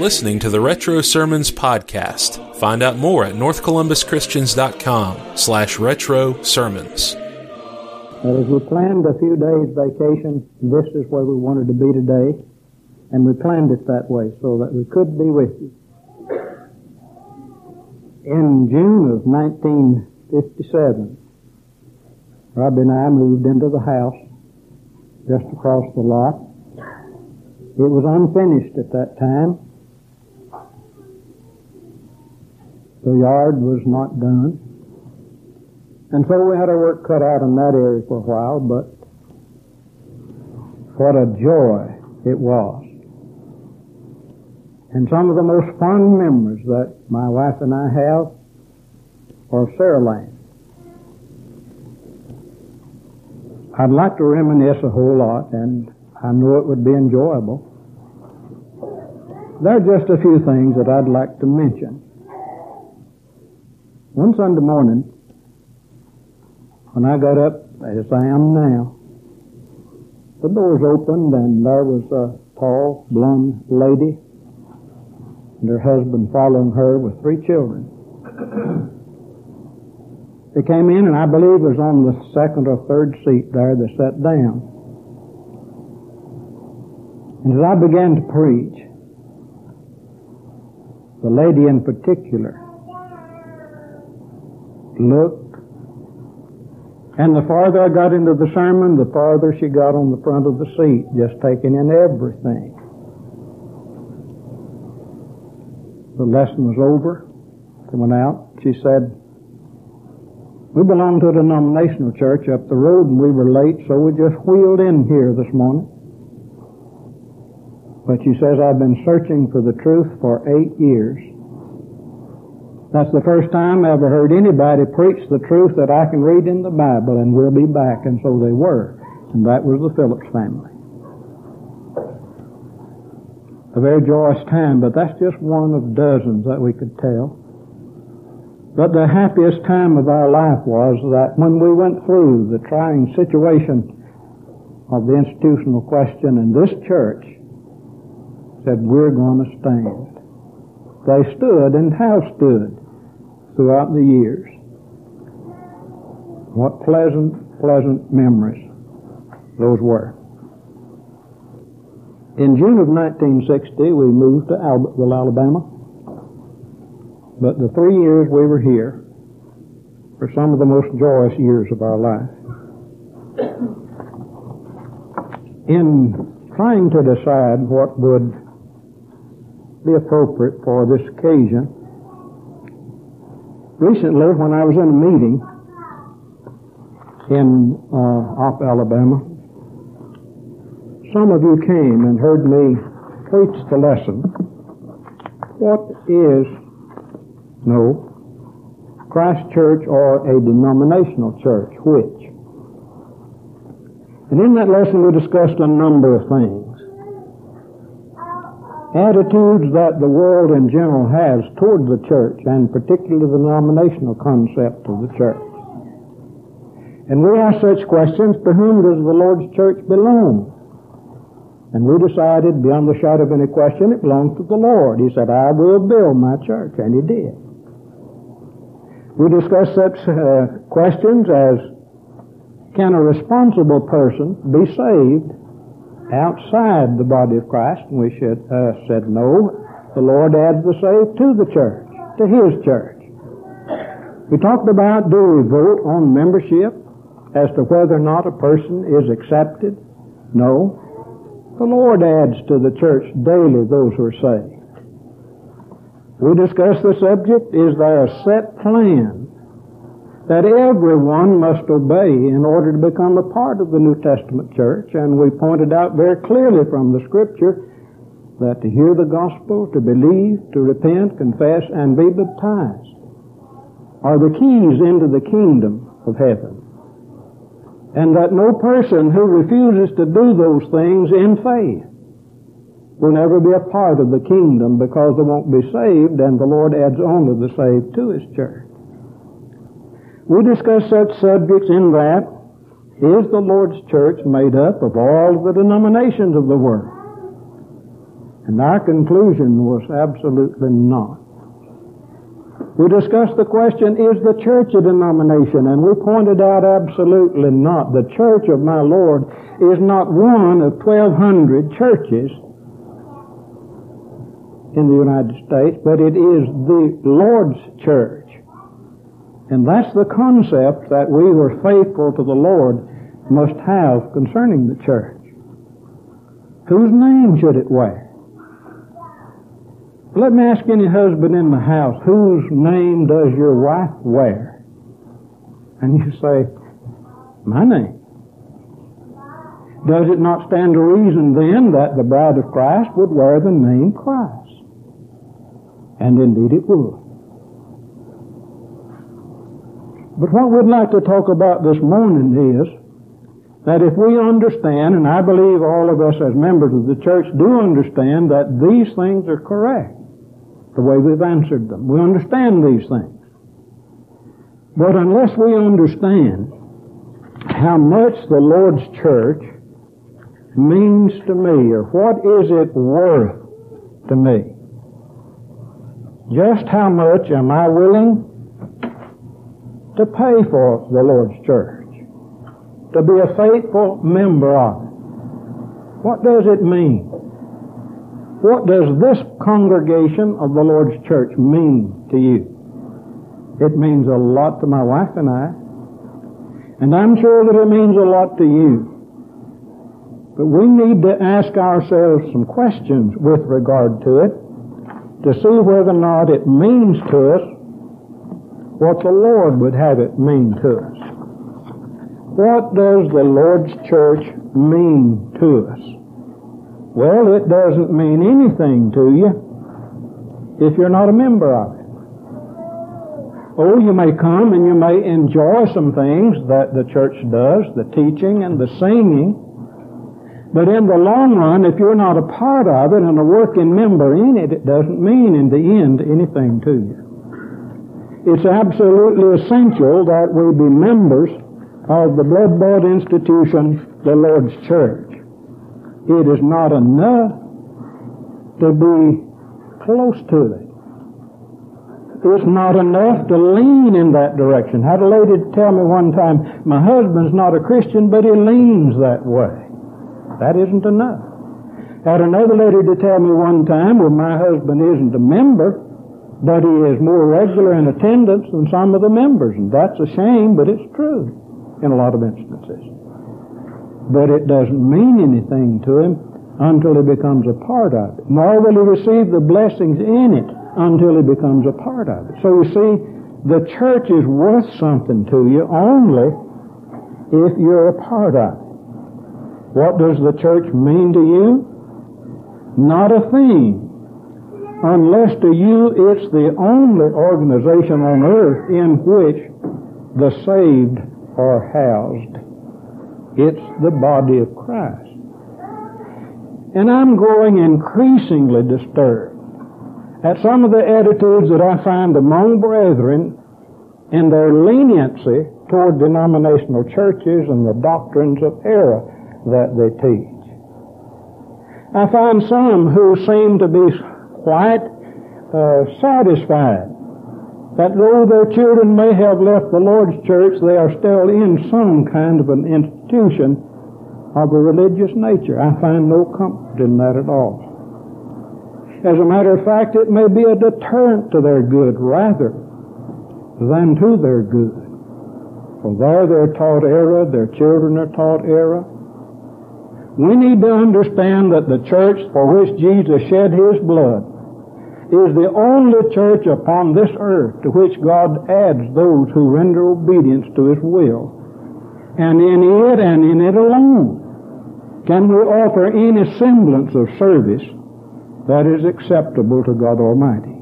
listening to the Retro Sermons podcast. Find out more at northcolumbuschristians.com slash retro sermons. As we planned a few days vacation, this is where we wanted to be today, and we planned it that way so that we could be with you. In June of 1957, Robbie and I moved into the house just across the lot. It was unfinished at that time. The yard was not done. And so we had our work cut out in that area for a while, but what a joy it was. And some of the most fond memories that my wife and I have are Saraland. I'd like to reminisce a whole lot, and I know it would be enjoyable. There are just a few things that I'd like to mention. One Sunday morning, when I got up, as I am now, the doors opened and there was a tall, blonde lady and her husband following her with three children. they came in and I believe it was on the second or third seat there. They sat down. And as I began to preach, the lady in particular looked and the farther I got into the sermon, the farther she got on the front of the seat, just taking in everything. The lesson was over. They went out. She said, we belong to a denominational church up the road and we were late, so we just wheeled in here this morning. But she says, I've been searching for the truth for eight years. That's the first time I ever heard anybody preach the truth that I can read in the Bible and we'll be back. And so they were. And that was the Phillips family. A very joyous time, but that's just one of dozens that we could tell. But the happiest time of our life was that when we went through the trying situation of the institutional question and this church said, we're going to stand. They stood and have stood throughout the years. What pleasant, pleasant memories those were. In June of 1960, we moved to Albertville, Alabama. But the three years we were here were some of the most joyous years of our life. In trying to decide what would be appropriate for this occasion, recently when I was in a meeting in uh, Opp, Alabama, some of you came and heard me preach the lesson. What is, no, Christ Church or a denominational church? Which? And in that lesson we discussed a number of things attitudes that the world in general has toward the church, and particularly the denominational concept of the church. And we ask such questions, to whom does the Lord's church belong? And we decided, beyond the shadow of any question, it belongs to the Lord. He said, I will build my church, and He did. We discussed such uh, questions as, can a responsible person be saved outside the body of Christ, and we should, uh, said no. The Lord adds the saved to the church, to His church. We talked about do we vote on membership as to whether or not a person is accepted? No. The Lord adds to the church daily those who are saved. We discussed the subject, is there a set plan that everyone must obey in order to become a part of the New Testament church. And we pointed out very clearly from the scripture that to hear the gospel, to believe, to repent, confess, and be baptized are the keys into the kingdom of heaven. And that no person who refuses to do those things in faith will never be a part of the kingdom because they won't be saved and the Lord adds only the saved to His church. We discuss such subjects in that is the Lord's church made up of all the denominations of the world? And our conclusion was absolutely not. We discussed the question, is the church a denomination? And we pointed out absolutely not. The church of my Lord is not one of 1,200 churches in the United States, but it is the Lord's church. And that's the concept that we who are faithful to the Lord must have concerning the church. Whose name should it wear? Let me ask any husband in the house, whose name does your wife wear? And you say, my name. Does it not stand to reason then that the bride of Christ would wear the name Christ? And indeed it would. But what we'd like to talk about this morning is that if we understand, and I believe all of us as members of the church do understand that these things are correct, the way we've answered them. We understand these things. But unless we understand how much the Lord's church means to me, or what is it worth to me, just how much am I willing to pay for the Lord's church, to be a faithful member of it? What does it mean? What does this congregation of the Lord's church mean to you? It means a lot to my wife and I. And I'm sure that it means a lot to you. But we need to ask ourselves some questions with regard to it to see whether or not it means to us what the Lord would have it mean to us. What does the Lord's church mean to us? Well, it doesn't mean anything to you if you're not a member of it. Oh, you may come and you may enjoy some things that the church does, the teaching and the singing. But in the long run, if you're not a part of it and a working member in it, it doesn't mean in the end anything to you. It's absolutely essential that we be members of the blood-bought institution, the Lord's church. It is not enough to be close to it. It's not enough to lean in that direction. I had a lady tell me one time, my husband's not a Christian, but he leans that way. That isn't enough. I had another lady to tell me one time, well, my husband isn't a member, but he is more regular in attendance than some of the members. And that's a shame, but it's true in a lot of instances but it doesn't mean anything to him until he becomes a part of it. Nor will he receive the blessings in it until he becomes a part of it. So you see, the church is worth something to you only if you're a part of it. What does the church mean to you? Not a thing. Unless to you it's the only organization on earth in which the saved are housed. It's the body of Christ. And I'm growing increasingly disturbed at some of the attitudes that I find among brethren in their leniency toward denominational churches and the doctrines of error that they teach. I find some who seem to be quite uh, satisfied that though their children may have left the Lord's church, they are still in some kind of an institution of a religious nature. I find no comfort in that at all. As a matter of fact, it may be a deterrent to their good rather than to their good. For there they're taught error, their children are taught error. We need to understand that the church for which Jesus shed his blood is the only church upon this earth to which God adds those who render obedience to His will. And in it and in it alone can we offer any semblance of service that is acceptable to God Almighty.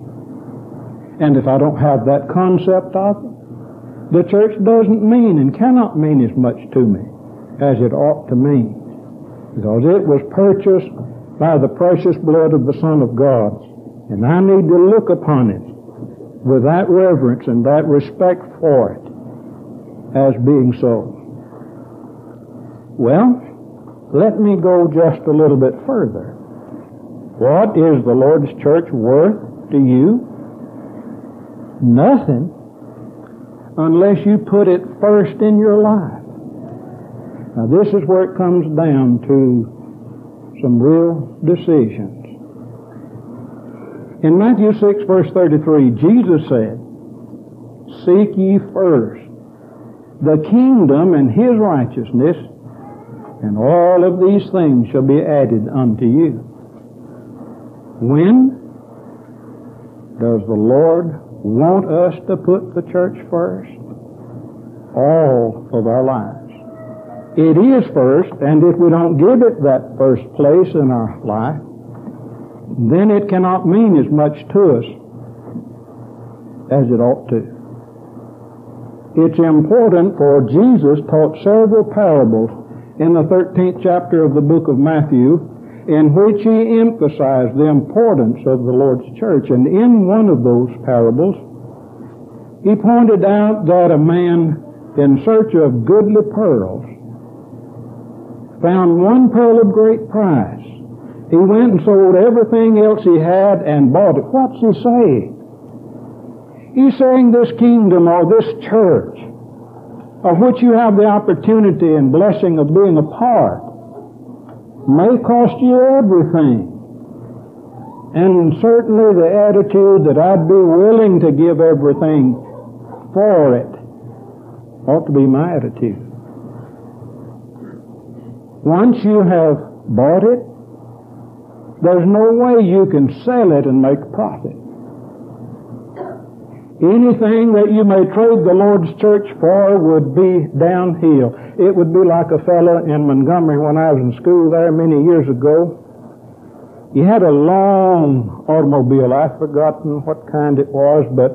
And if I don't have that concept of it, the church doesn't mean and cannot mean as much to me as it ought to mean. Because it was purchased by the precious blood of the Son of God and I need to look upon it with that reverence and that respect for it as being so. Well, let me go just a little bit further. What is the Lord's church worth to you? Nothing unless you put it first in your life. Now this is where it comes down to some real decisions. In Matthew 6 verse 33, Jesus said, Seek ye first the kingdom and his righteousness, and all of these things shall be added unto you. When does the Lord want us to put the church first? All of our lives. It is first, and if we don't give it that first place in our life, then it cannot mean as much to us as it ought to. It's important for Jesus taught several parables in the 13th chapter of the book of Matthew in which he emphasized the importance of the Lord's church. And in one of those parables, he pointed out that a man in search of goodly pearls found one pearl of great price. He went and sold everything else he had and bought it. What's he saying? He's saying this kingdom or this church of which you have the opportunity and blessing of being a part may cost you everything. And certainly the attitude that I'd be willing to give everything for it ought to be my attitude. Once you have bought it, there's no way you can sell it and make profit. Anything that you may trade the Lord's church for would be downhill. It would be like a fellow in Montgomery when I was in school there many years ago. He had a long automobile. I've forgotten what kind it was, but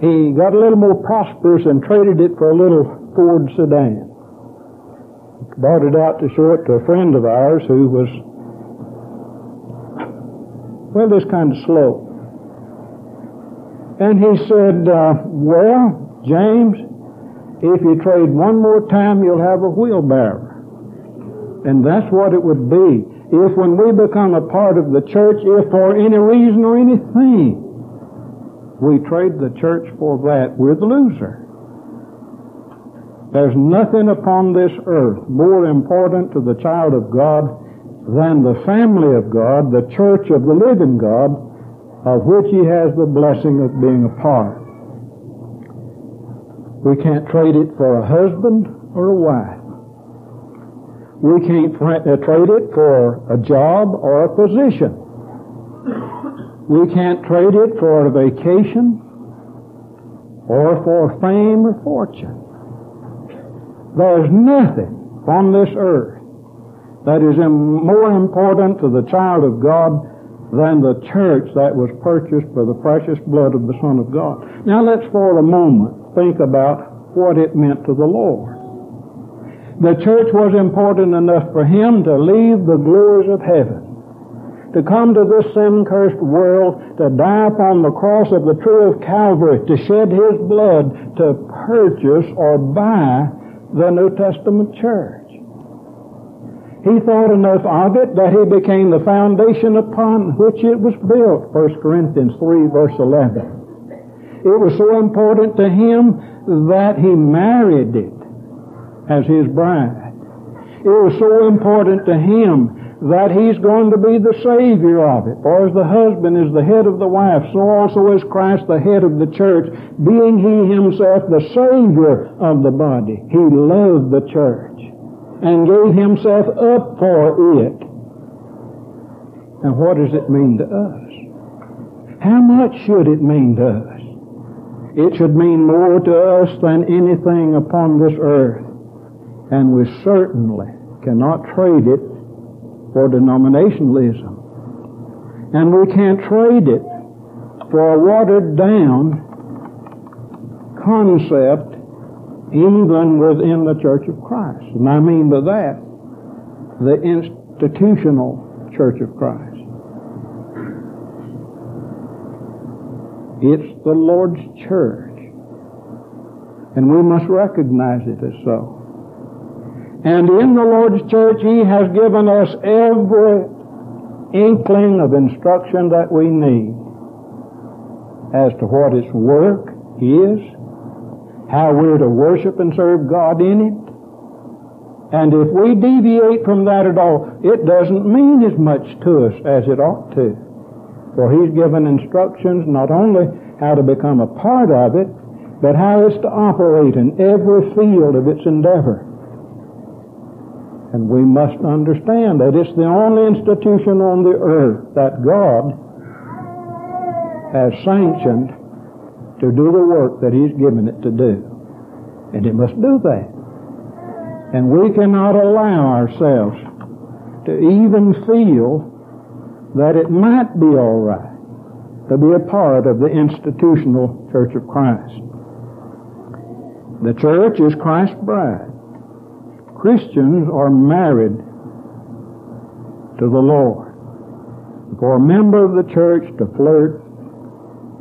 he got a little more prosperous and traded it for a little Ford sedan. Bought it out to show it to a friend of ours who was, well, this kind of slow. And he said, uh, well, James, if you trade one more time, you'll have a wheelbarrow. And that's what it would be. If when we become a part of the church, if for any reason or anything, we trade the church for that, we're the loser. There's nothing upon this earth more important to the child of God than the family of God, the church of the living God, of which he has the blessing of being a part. We can't trade it for a husband or a wife. We can't uh, trade it for a job or a position. We can't trade it for a vacation or for fame or fortune. There's nothing on this earth that is more important to the child of God than the church that was purchased by the precious blood of the Son of God. Now let's for a moment think about what it meant to the Lord. The church was important enough for him to leave the glories of heaven, to come to this sin-cursed world, to die upon the cross of the tree of Calvary, to shed his blood to purchase or buy the New Testament church. He thought enough of it that he became the foundation upon which it was built. 1 Corinthians 3 verse 11. It was so important to him that he married it as his bride. It was so important to him that he's going to be the Savior of it. For as the husband is the head of the wife, so also is Christ the head of the church, being he himself the Savior of the body. He loved the church and gave himself up for it. And what does it mean to us? How much should it mean to us? It should mean more to us than anything upon this earth. And we certainly cannot trade it for denominationalism. And we can't trade it for a watered down concept even within the Church of Christ. And I mean by that, the institutional Church of Christ. It's the Lord's church. And we must recognize it as so. And in the Lord's church, He has given us every inkling of instruction that we need as to what its work is, how we're to worship and serve God in it. And if we deviate from that at all, it doesn't mean as much to us as it ought to. For He's given instructions not only how to become a part of it, but how it's to operate in every field of its endeavor. And we must understand that it's the only institution on the earth that God has sanctioned to do the work that He's given it to do. And it must do that. And we cannot allow ourselves to even feel that it might be all right to be a part of the institutional Church of Christ. The church is Christ's bride. Christians are married to the Lord. For a member of the church to flirt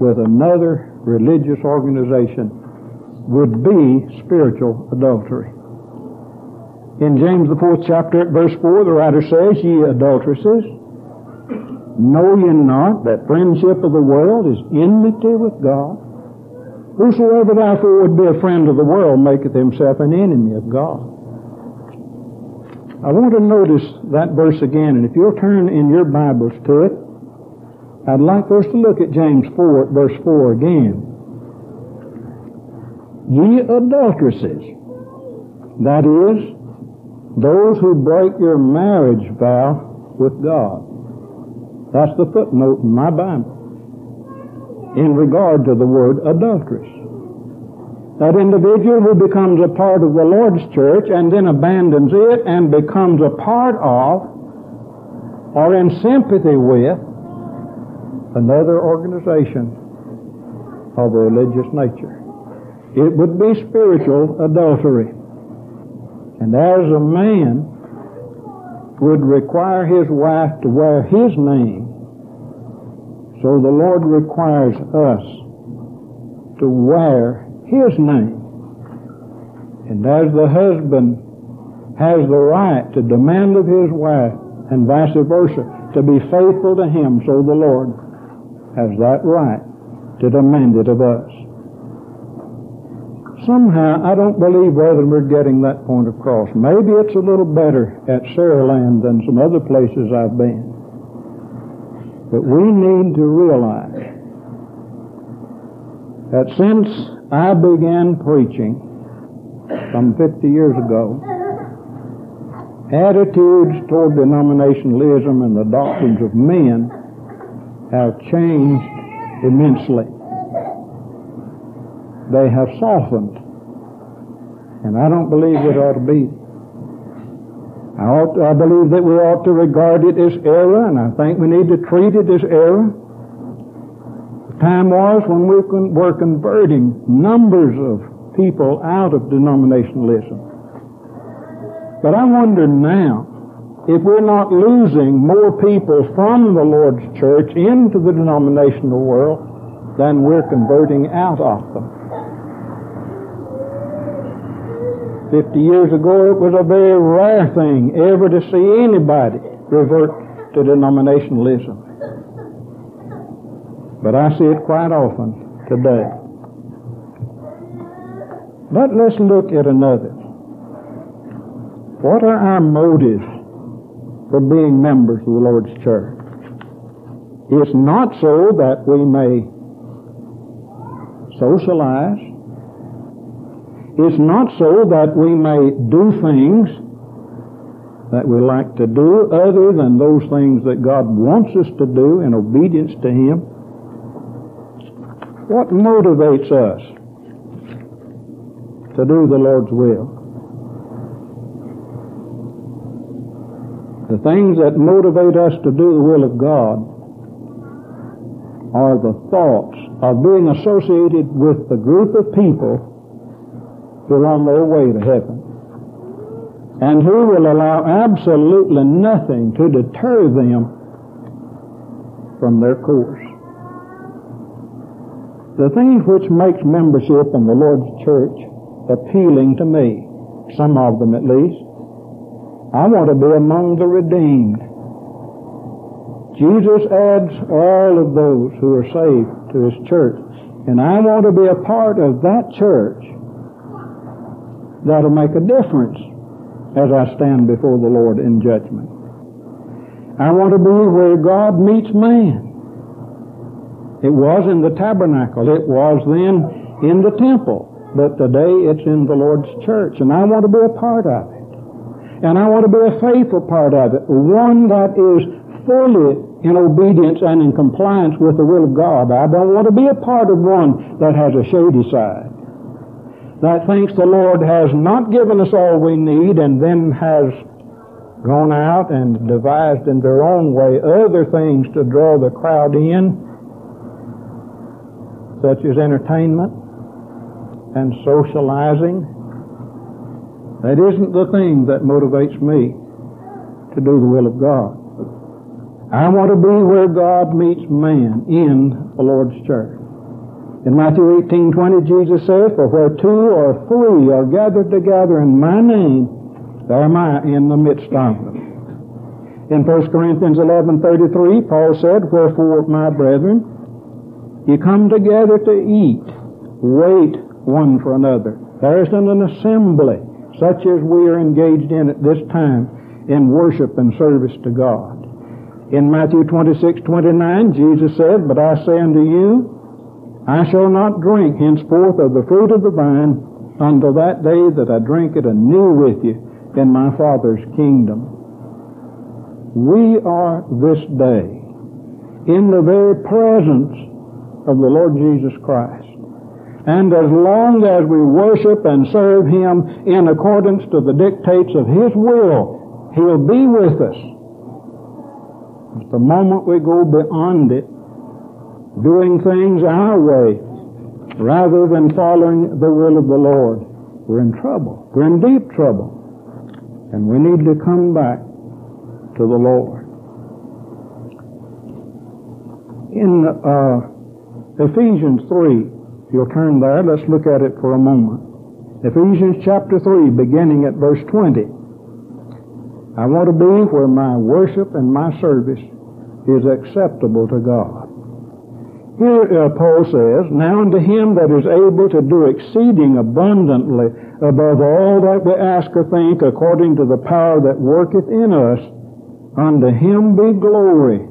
with another religious organization would be spiritual adultery. In James the fourth chapter at verse four, the writer says, Ye adulteresses, know ye not that friendship of the world is enmity with God? Whosoever therefore would be a friend of the world maketh himself an enemy of God. I want to notice that verse again, and if you'll turn in your Bibles to it, I'd like for us to look at James 4 verse 4 again. Ye adulteresses, that is, those who break your marriage vow with God. That's the footnote in my Bible in regard to the word adulteress. That individual who becomes a part of the Lord's church and then abandons it and becomes a part of or in sympathy with another organization of a religious nature. It would be spiritual adultery. And as a man would require his wife to wear his name, so the Lord requires us to wear his name. And as the husband has the right to demand of his wife and vice versa to be faithful to him, so the Lord has that right to demand it of us. Somehow, I don't believe whether we're getting that point across. Maybe it's a little better at Saraland than some other places I've been. But we need to realize that since I began preaching some 50 years ago. Attitudes toward denominationalism and the doctrines of men have changed immensely. They have softened. And I don't believe it ought to be. I, ought to, I believe that we ought to regard it as error, and I think we need to treat it as error The time was when we were converting numbers of people out of denominationalism. But I wonder now if we're not losing more people from the Lord's church into the denominational world than we're converting out of them. Fifty years ago, it was a very rare thing ever to see anybody revert to denominationalism. But I see it quite often today. But let's look at another. What are our motives for being members of the Lord's church? It's not so that we may socialize. It's not so that we may do things that we like to do other than those things that God wants us to do in obedience to Him. What motivates us to do the Lord's will? The things that motivate us to do the will of God are the thoughts of being associated with the group of people who are on their way to heaven and who will allow absolutely nothing to deter them from their course. The thing which makes membership in the Lord's church appealing to me, some of them at least, I want to be among the redeemed. Jesus adds all of those who are saved to His church. And I want to be a part of that church that'll make a difference as I stand before the Lord in judgment. I want to be where God meets man. It was in the tabernacle. It was then in the temple. But today it's in the Lord's church. And I want to be a part of it. And I want to be a faithful part of it. One that is fully in obedience and in compliance with the will of God. I don't want to be a part of one that has a shady side. That thinks the Lord has not given us all we need and then has gone out and devised in their own way other things to draw the crowd in, such as entertainment and socializing. That isn't the thing that motivates me to do the will of God. I want to be where God meets man in the Lord's church. In Matthew 18, 20, Jesus says, For where two or three are gathered together in my name, there am I in the midst of them. In 1 Corinthians 11:33, Paul said, Wherefore, my brethren, ye come together to eat, wait one for another. There isn't an assembly such as we are engaged in at this time in worship and service to God. In Matthew 26:29, Jesus said, But I say unto you, I shall not drink henceforth of the fruit of the vine until that day that I drink it anew with you in my Father's kingdom. We are this day in the very presence of the Lord Jesus Christ. And as long as we worship and serve Him in accordance to the dictates of His will, He'll be with us. But the moment we go beyond it, doing things our way, rather than following the will of the Lord, we're in trouble. We're in deep trouble. And we need to come back to the Lord. In uh, Ephesians 3, if you'll turn there, let's look at it for a moment. Ephesians chapter 3, beginning at verse 20. I want to be where my worship and my service is acceptable to God. Here uh, Paul says, Now unto him that is able to do exceeding abundantly above all that we ask or think, according to the power that worketh in us, unto him be glory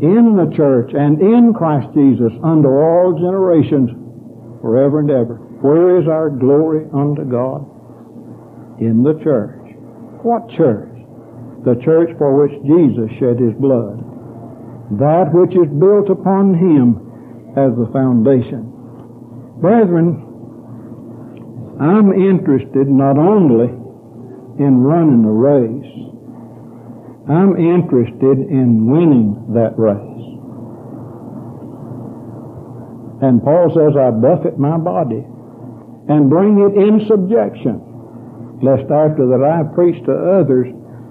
in the church and in Christ Jesus unto all generations forever and ever. Where is our glory unto God? In the church. What church? The church for which Jesus shed his blood. That which is built upon him as the foundation. Brethren, I'm interested not only in running a race, I'm interested in winning that race. And Paul says, I buffet my body and bring it in subjection, lest after that I preach to others,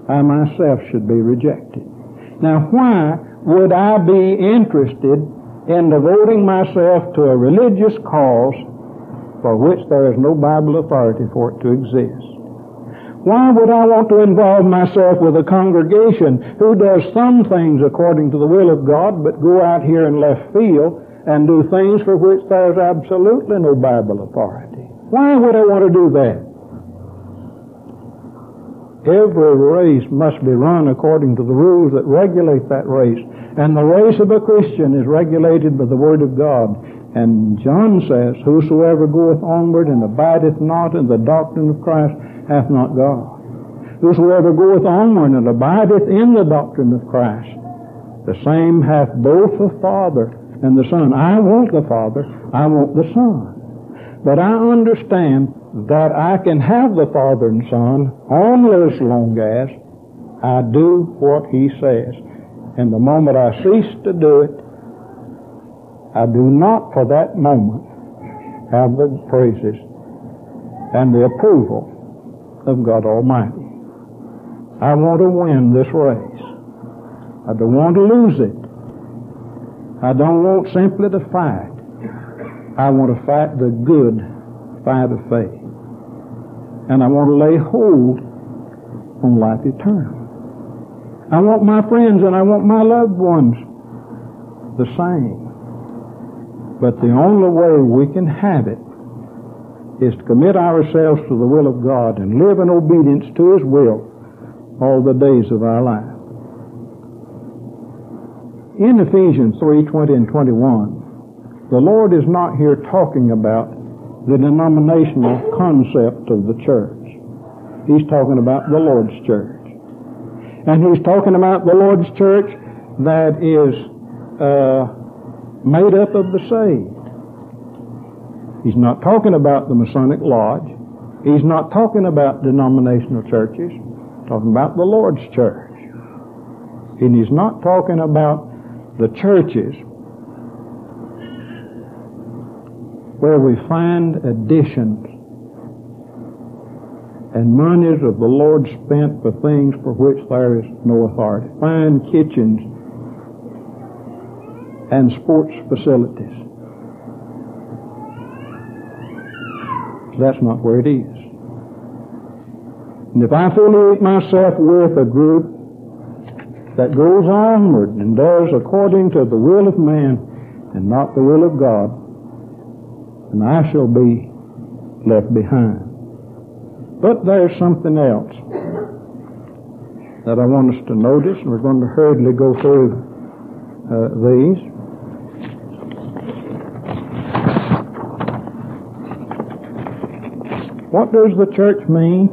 I myself should be rejected. Now, why would I be interested in devoting myself to a religious cause for which there is no Bible authority for it to exist. Why would I want to involve myself with a congregation who does some things according to the will of God, but go out here in left field and do things for which there's absolutely no Bible authority? Why would I want to do that? Every race must be run according to the rules that regulate that race. And the race of a Christian is regulated by the Word of God. And John says, Whosoever goeth onward and abideth not in the doctrine of Christ hath not God. Whosoever goeth onward and abideth in the doctrine of Christ, the same hath both the Father and the Son. I want the Father, I want the Son. But I understand that I can have the Father and Son only as long as I do what He says. And the moment I cease to do it, I do not for that moment have the praises and the approval of God Almighty. I want to win this race. I don't want to lose it. I don't want simply to fight. I want to fight the good fight of faith. And I want to lay hold on life eternal. I want my friends and I want my loved ones the same. But the only way we can have it is to commit ourselves to the will of God and live in obedience to His will all the days of our life. In Ephesians 3, 20 and 21, the Lord is not here talking about the denominational concept of the church. He's talking about the Lord's church. And he's talking about the Lord's church that is uh, made up of the saved. He's not talking about the Masonic Lodge. He's not talking about denominational churches. He's talking about the Lord's church. And he's not talking about the churches where we find additions and monies of the Lord spent for things for which there is no authority. Fine kitchens and sports facilities. That's not where it is. And if I affiliate myself with a group that goes onward and does according to the will of man and not the will of God, then I shall be left behind. But there's something else that I want us to notice, and we're going to hurriedly go through uh, these. What does the church mean?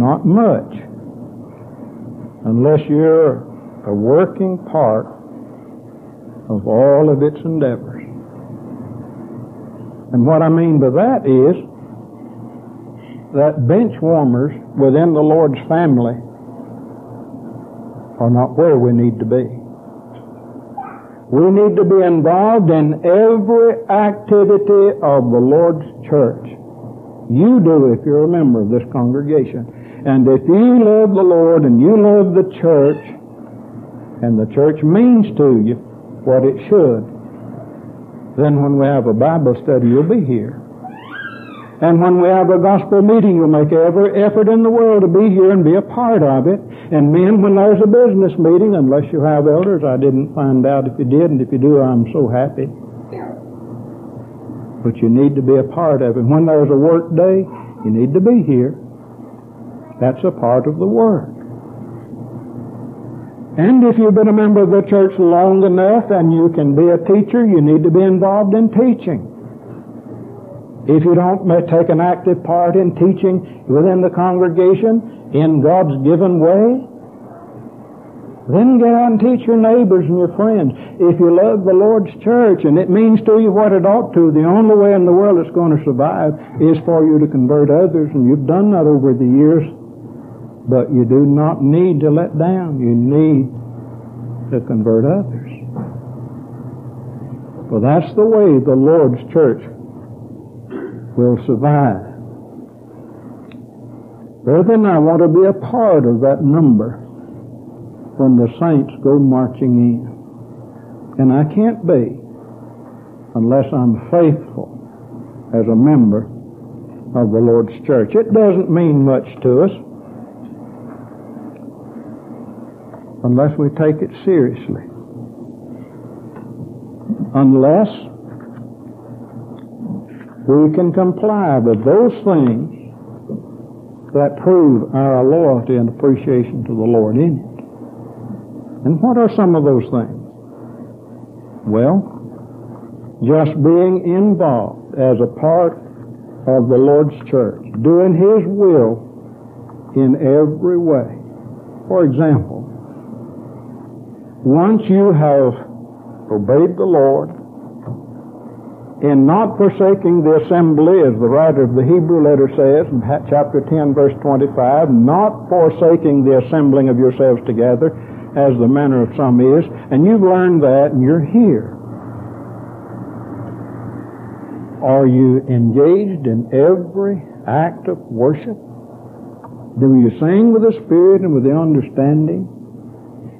Not much. Unless you're a working part of all of its endeavors. And what I mean by that is that bench warmers within the Lord's family are not where we need to be. We need to be involved in every activity of the Lord's church. You do if you're a member of this congregation. And if you love the Lord and you love the church, and the church means to you what it should, then when we have a Bible study, you'll be here. And when we have a gospel meeting, you'll make every effort in the world to be here and be a part of it. And men, when there's a business meeting, unless you have elders, I didn't find out if you did, and if you do, I'm so happy. But you need to be a part of it. When there's a work day, you need to be here. That's a part of the work. And if you've been a member of the church long enough and you can be a teacher, you need to be involved in teaching. If you don't take an active part in teaching within the congregation in God's given way, then get out and teach your neighbors and your friends. If you love the Lord's church and it means to you what it ought to, the only way in the world it's going to survive is for you to convert others, and you've done that over the years. But you do not need to let down. You need to convert others. Well, that's the way the Lord's church will survive. Brethren, I want to be a part of that number when the saints go marching in. And I can't be unless I'm faithful as a member of the Lord's church. It doesn't mean much to us unless we take it seriously. Unless we can comply with those things that prove our loyalty and appreciation to the Lord in it. And what are some of those things? Well, just being involved as a part of the Lord's church, doing His will in every way. For example, once you have obeyed the Lord in not forsaking the assembly, as the writer of the Hebrew letter says in chapter 10, verse 25, not forsaking the assembling of yourselves together, as the manner of some is, and you've learned that and you're here. Are you engaged in every act of worship? Do you sing with the Spirit and with the understanding?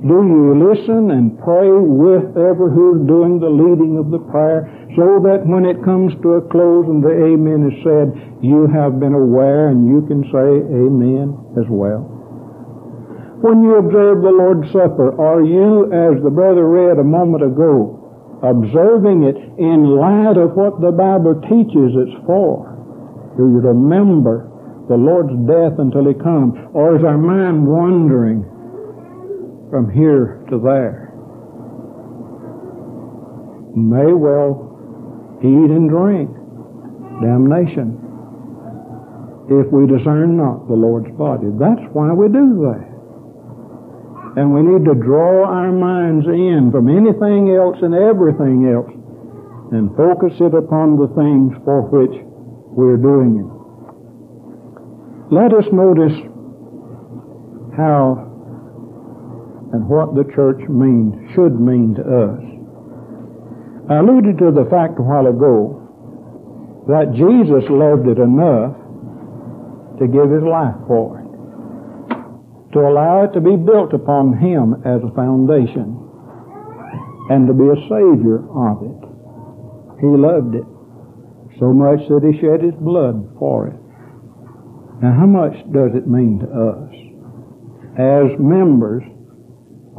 Do you listen and pray with ever who's doing the leading of the prayer so that when it comes to a close and the amen is said, you have been aware and you can say amen as well? When you observe the Lord's Supper, are you, as the brother read a moment ago, observing it in light of what the Bible teaches it's for? Do you remember the Lord's death until He comes? Or is our mind wandering from here to there? May well eat and drink damnation if we discern not the Lord's body. That's why we do that. And we need to draw our minds in from anything else and everything else and focus it upon the things for which we're doing it. Let us notice how and what the church means, should mean to us. I alluded to the fact a while ago that Jesus loved it enough to give his life for it, to allow it to be built upon him as a foundation, and to be a savior of it. He loved it so much that he shed his blood for it. Now, how much does it mean to us as members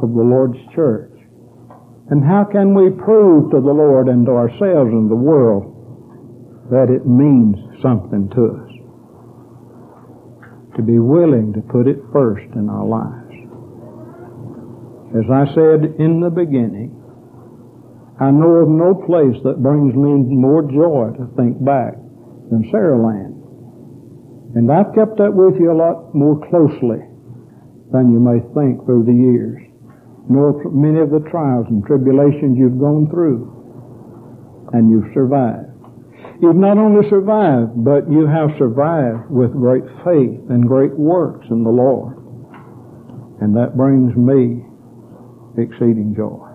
of the Lord's church? And how can we prove to the Lord and to ourselves and the world that it means something to us? To be willing to put it first in our lives. As I said in the beginning, I know of no place that brings me more joy to think back than Saraland. And I've kept that with you a lot more closely than you may think through the years. Know many of the trials and tribulations you've gone through, and you've survived. You've not only survived, but you have survived with great faith and great works in the Lord. And that brings me exceeding joy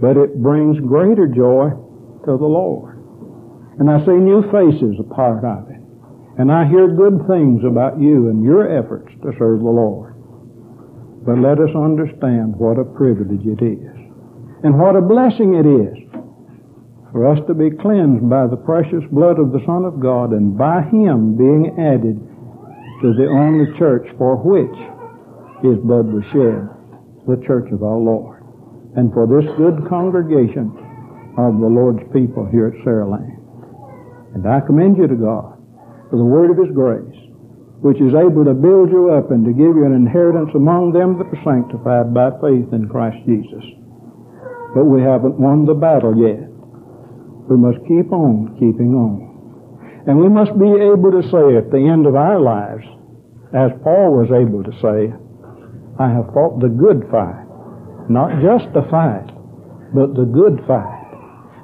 but it brings greater joy to the Lord. And I see new faces a part of it. And I hear good things about you and your efforts to serve the Lord. But let us understand what a privilege it is. And what a blessing it is for us to be cleansed by the precious blood of the Son of God and by Him being added to the only church for which His blood was shed, the church of our Lord and for this good congregation of the Lord's people here at Saraland. And I commend you to God for the word of His grace, which is able to build you up and to give you an inheritance among them that are sanctified by faith in Christ Jesus. But we haven't won the battle yet. We must keep on keeping on. And we must be able to say at the end of our lives, as Paul was able to say, I have fought the good fight. Not just the fight, but the good fight.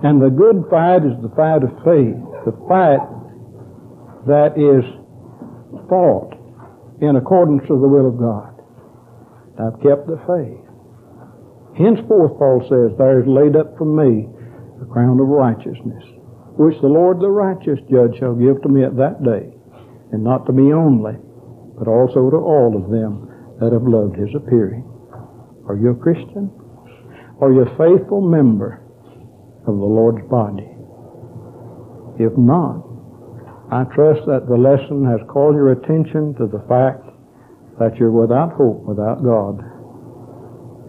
And the good fight is the fight of faith, the fight that is fought in accordance with the will of God. I've kept the faith. Henceforth, Paul says, there is laid up for me the crown of righteousness, which the Lord the righteous judge shall give to me at that day, and not to me only, but also to all of them that have loved his appearing. Are you a Christian? Are you a faithful member of the Lord's body? If not, I trust that the lesson has called your attention to the fact that you're without hope without God.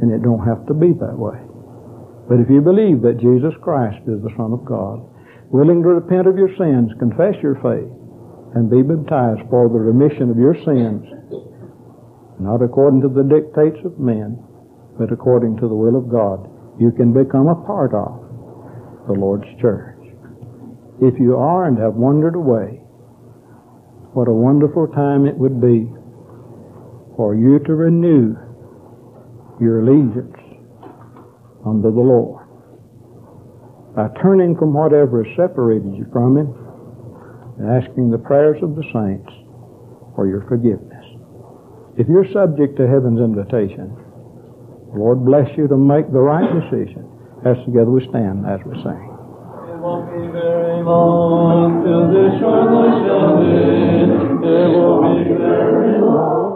And it don't have to be that way. But if you believe that Jesus Christ is the Son of God, willing to repent of your sins, confess your faith, and be baptized for the remission of your sins, not according to the dictates of men, but according to the will of God, you can become a part of the Lord's church. If you are and have wandered away, what a wonderful time it would be for you to renew your allegiance unto the Lord by turning from whatever has separated you from Him and asking the prayers of the saints for your forgiveness. If you're subject to heaven's invitation, Lord bless you to make the right decision as together we stand as we sing. Long till this shore shall end. It won't be very long.